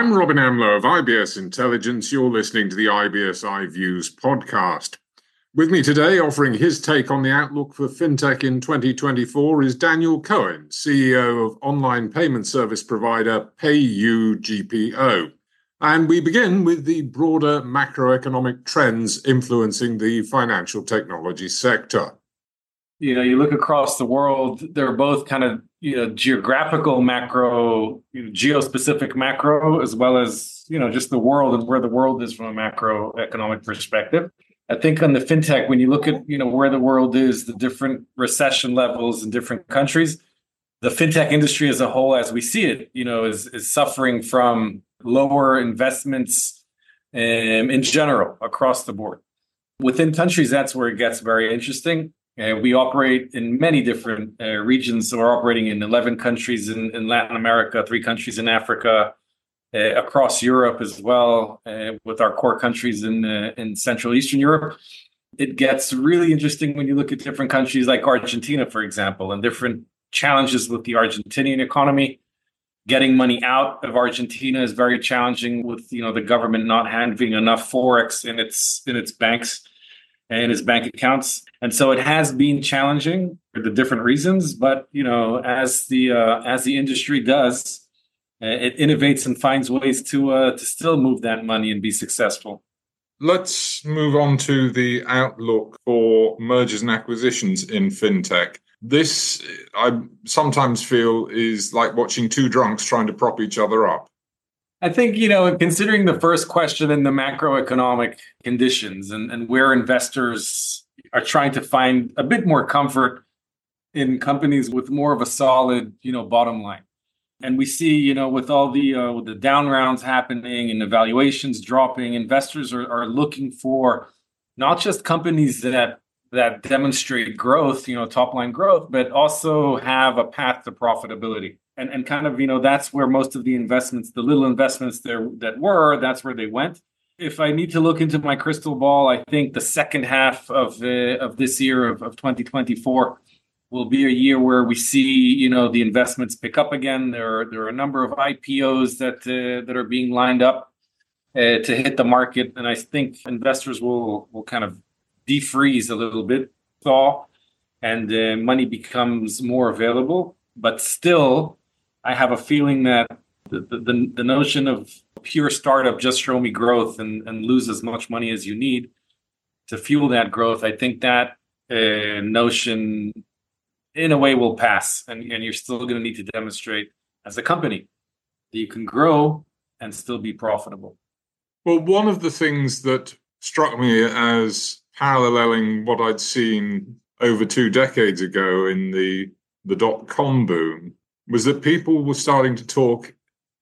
I'm Robin Amlôt of IBS Intelligence. You're listening to the IBS iViews podcast. With me today, offering his take on the outlook for fintech in 2024, is Daniel Cohen, CEO of online payment service provider PayU GPO. And we begin with the broader macroeconomic trends influencing the financial technology sector. You know, you look across the world, they're both kind of you know geographical macro you know, geospecific macro as well as you know just the world and where the world is from a macroeconomic perspective. I think on the fintech when you look at you know where the world is the different recession levels in different countries the fintech industry as a whole as we see it you know is is suffering from lower investments um, in general across the board. Within countries that's where it gets very interesting uh, we operate in many different uh, regions. So we're operating in 11 countries in, in Latin America, three countries in Africa, uh, across Europe as well, uh, with our core countries in uh, in Central Eastern Europe. It gets really interesting when you look at different countries like Argentina, for example, and different challenges with the Argentinian economy. Getting money out of Argentina is very challenging with you know the government not having enough forex in its in its banks and his bank accounts. And so it has been challenging for the different reasons. But you know, as the uh, as the industry does, uh, it innovates and finds ways to uh, to still move that money and be successful. Let's move on to the outlook for mergers and acquisitions in fintech. This, I sometimes feel, is like watching two drunks trying to prop each other up. I think, you know, considering the first question and the macroeconomic conditions and, and where investors are trying to find a bit more comfort in companies with more of a solid, you know, bottom line. And we see, you know, with all the uh, the down rounds happening and the valuations dropping, investors are, are looking for not just companies that that demonstrate growth, you know, top line growth, but also have a path to profitability and and kind of you know that's where most of the investments the little investments there that were that's where they went. If i need to look into my crystal ball i think the second half of uh, of this year of, of 2024 will be a year where we see you know the investments pick up again. There are there are a number of ipos that uh, that are being lined up uh, to hit the market. And i think investors will will kind of defreeze a little bit thaw and uh, money becomes more available. But still I have a feeling that the, the, the notion of pure startup, just show me growth and, and lose as much money as you need to fuel that growth, I think that uh, notion in a way will pass. And, and you're still going to need to demonstrate as a company that you can grow and still be profitable. Well, one of the things that struck me as paralleling what I'd seen over two decades ago in the the dot com boom was that people were starting to talk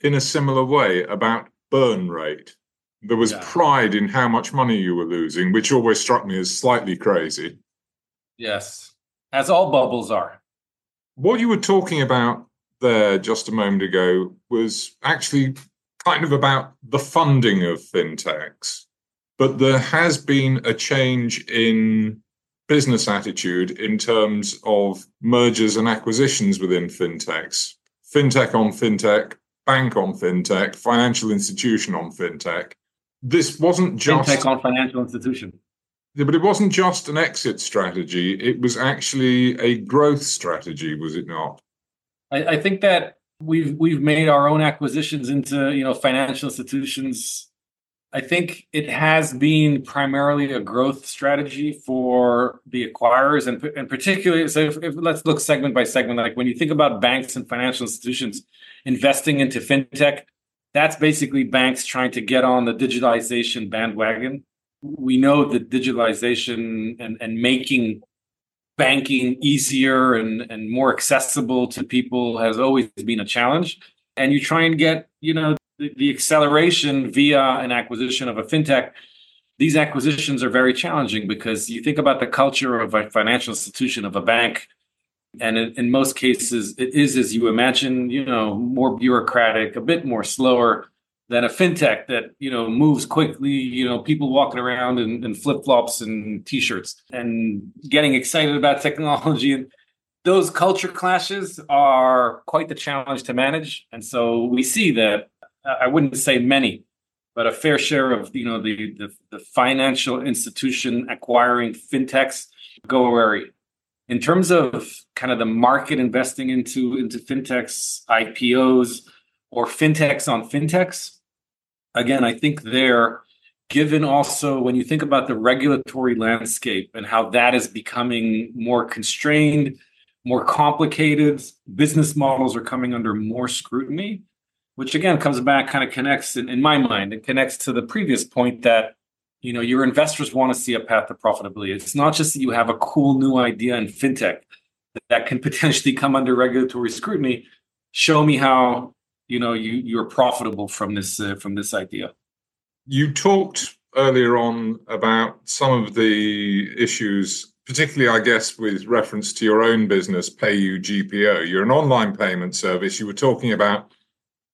in a similar way about burn rate. There was yeah. pride in how much money you were losing, which always struck me as slightly crazy. Yes, as all bubbles are. What you were talking about there just a moment ago was actually kind of about the funding of fintechs. But there has been a change in business attitude in terms of mergers and acquisitions within fintechs. Fintech on fintech, bank on fintech, financial institution on fintech. This wasn't just fintech on financial institution. Yeah, but it wasn't just an exit strategy. It was actually a growth strategy, was it not? I, I think that we've we've made our own acquisitions into you know financial institutions I think it has been primarily a growth strategy for the acquirers, and, and particularly, so if, if, let's look segment by segment. Like when you think about banks and financial institutions investing into fintech, that's basically banks trying to get on the digitalization bandwagon. We know that digitalization and, and making banking easier and, and more accessible to people has always been a challenge. And you try and get, you know, the, acceleration via an acquisition of a fintech these acquisitions are very challenging because you think about the culture of a financial institution of a bank and in, in, most cases it is as you imagine you know more bureaucratic a bit more slower than a fintech that you know moves quickly you know people walking around in, in flip-flops and t-shirts and getting excited about technology. And those culture clashes are quite the challenge to manage and so we see that I wouldn't say many, but a fair share of you know the the, the financial institution acquiring fintechs go wary. In terms of kind of the market investing into into fintechs, IPOs, or fintechs on fintechs, again, I think there, given also when you think about the regulatory landscape and how that is becoming more constrained, more complicated, business models are coming under more scrutiny which again comes back kind of connects in, in my mind it connects to the previous point that you know your investors want to see a path to profitability. It's not just that you have a cool new idea in fintech that can potentially come under regulatory scrutiny. Show me how you know you you're profitable from this uh, from this idea. You talked earlier on about some of the issues particularly i guess with reference to your own business payu gpo you're an online payment service. You were talking about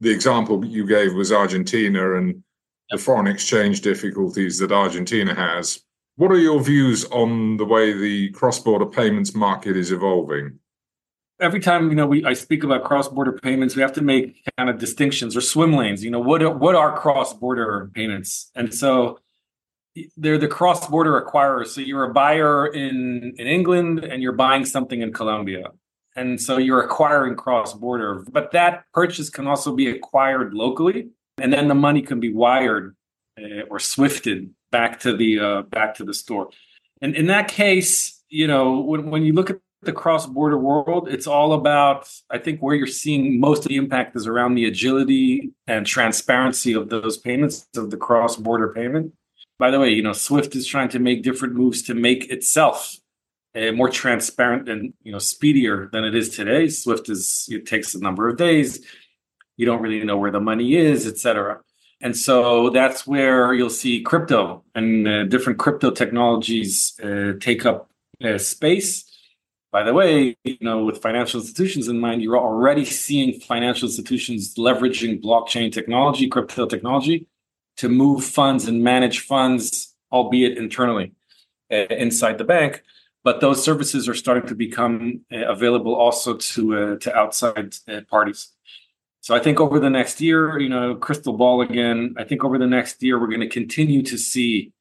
the example you gave was Argentina and the foreign exchange difficulties that Argentina has. What are your views on the way the cross-border payments market is evolving? Every time you know we I speak about cross-border payments, we have to make kind of distinctions or swim lanes. You know what are, what are cross-border payments? And so they're the cross-border acquirers. So you're a buyer in in England and you're buying something in Colombia and so you're acquiring cross border. But that purchase can also be acquired locally, and then the money can be wired uh, or swifted back to the uh, back to the store. And in that case, you know, when, when you look at the cross border world, it's all about, I think, where you're seeing most of the impact is around the agility and transparency of those payments, of the cross border payment. By the way, you know, Swift is trying to make different moves to make itself uh, more transparent and you know speedier than it is today. Swift is it takes a number of days. You don't really know where the money is, etc. And so that's where you'll see crypto and uh, different crypto technologies uh, take up uh, space. By the way, you know, with financial institutions in mind, you're already seeing financial institutions leveraging blockchain technology, crypto technology, to move funds and manage funds, albeit internally uh, inside the bank but those services are starting to become uh, available also to uh, to outside uh, parties. So I think over the next year, you know, crystal ball again. I think over the next year we're going to continue to see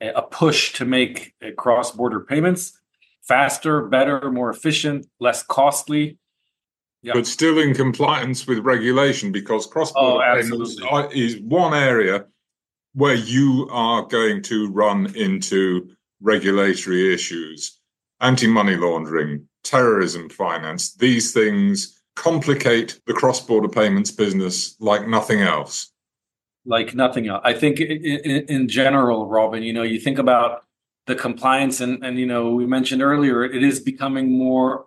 a push to make uh, cross-border payments faster, better, more efficient, less costly. Yeah. But still in compliance with regulation because cross-border oh, payments are, is one area where you are going to run into regulatory issues anti money laundering, terrorism finance, these things complicate the cross border payments business like nothing else. Like nothing else. I think in, in, general, Robin, you know, you think about the compliance and, and, you know, we mentioned earlier, it is becoming more,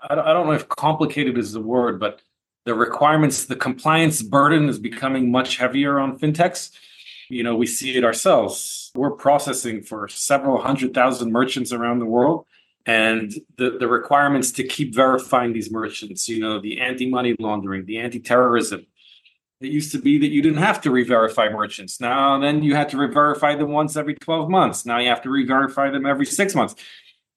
I don't, I don't know if complicated is the word, but the requirements, the compliance burden is becoming much heavier on fintechs. You know, we see it ourselves. We're processing for several hundred thousand merchants around the world and the, the requirements to keep verifying these merchants, you know, the anti-money laundering, the anti-terrorism. It used to be that you didn't have to re-verify merchants. Now then you had to re-verify them once every 12 months. Now you have to re-verify them every six months.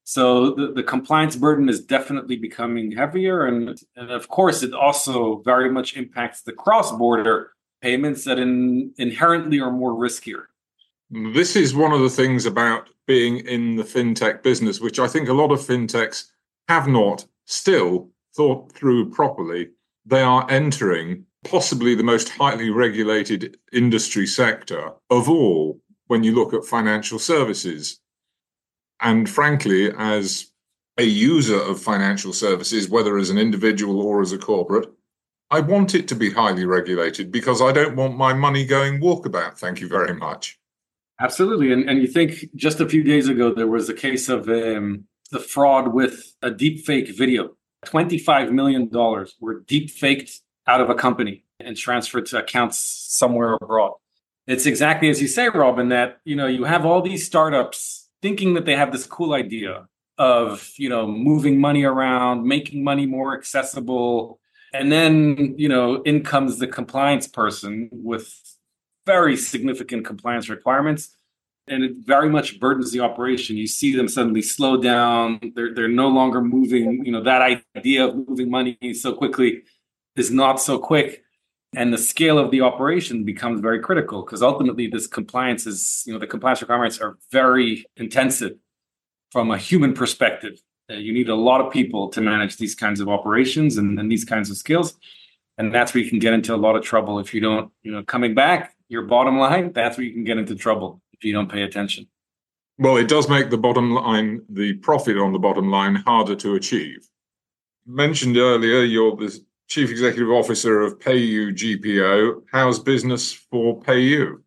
So the, the compliance burden is definitely becoming heavier. And, and of course, it also very much impacts the cross-border payments that in, inherently are more riskier. This is one of the things about being in the fintech business, which I think a lot of fintechs have not still thought through properly. They are entering possibly the most highly regulated industry sector of all when you look at financial services. And frankly, as a user of financial services, whether as an individual or as a corporate, I want it to be highly regulated because I don't want my money going walkabout. Thank you very much. Absolutely, and and you think just a few days ago there was a case of um, the fraud with a deep fake video. Twenty five million dollars were deep faked out of a company and transferred to accounts somewhere abroad. It's exactly as you say, Robin. That you know you have all these startups thinking that they have this cool idea of you know moving money around, making money more accessible, and then you know in comes the compliance person with very significant compliance requirements and it very much burdens the operation. You see them suddenly slow down. They're they're no longer moving. You know that idea of moving money so quickly is not so quick. and the scale of the operation becomes very critical because ultimately this compliance is you know the compliance requirements are very intensive from a human perspective uh, you need a lot of people to manage these kinds of operations and, and these kinds of skills and that's where you can get into a lot of trouble. If you don't you know coming back your bottom line that's where you can get into trouble if you don't pay attention. Well it does make the bottom line the profit on the bottom line harder to achieve. Mentioned earlier you're the chief executive officer of payu gpo how's business for payu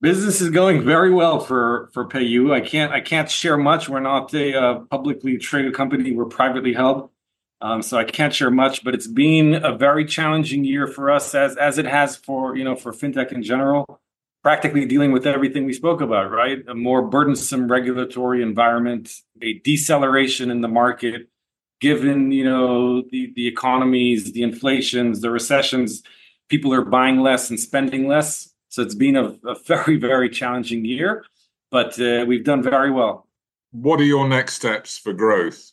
business is going very well for for payu i can't i can't share much. We're not a uh, publicly traded company. We're privately held um, so I can't share much, but it's been a very challenging year for us, as as it has for you know for fintech in general. Practically dealing with everything we spoke about, right? A more burdensome regulatory environment, a deceleration in the market, given you know the the economies, the inflations, the recessions. People are buying less and spending less. So it's been a, a very very challenging year, but uh, we've done very well. What are your next steps for growth?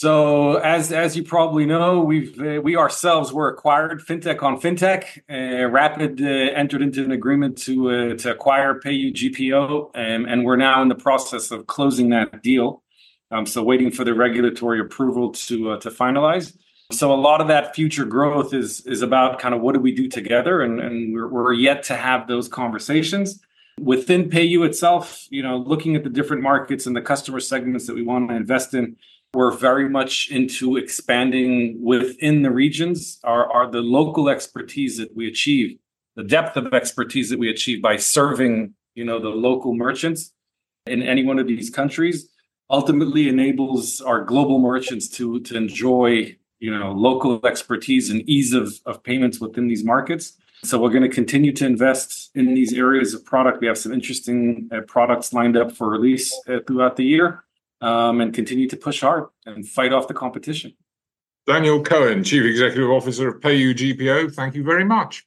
So, as as you probably know, we've uh, we ourselves were acquired fintech on fintech. Uh, Rapyd uh, entered into an agreement to uh, to acquire PayU GPO, um, and we're now in the process of closing that deal. Um, so, waiting for the regulatory approval to uh, to finalize. So, a lot of that future growth is is about kind of what do we do together, and and we're, we're yet to have those conversations within PayU itself. You know, looking at the different markets and the customer segments that we want to invest in we're very much into expanding within the regions. Are are the local expertise that we achieve, the depth of expertise that we achieve by serving, you know, the local merchants in any one of these countries, ultimately enables our global merchants to to enjoy, you know, local expertise and ease of, of payments within these markets. So we're going to continue to invest in these areas of product. We have some interesting uh, products lined up for release uh, throughout the year um, and continue to push hard and fight off the competition. Daniel Cohen, Chief Executive Officer of PayU GPO, thank you very much.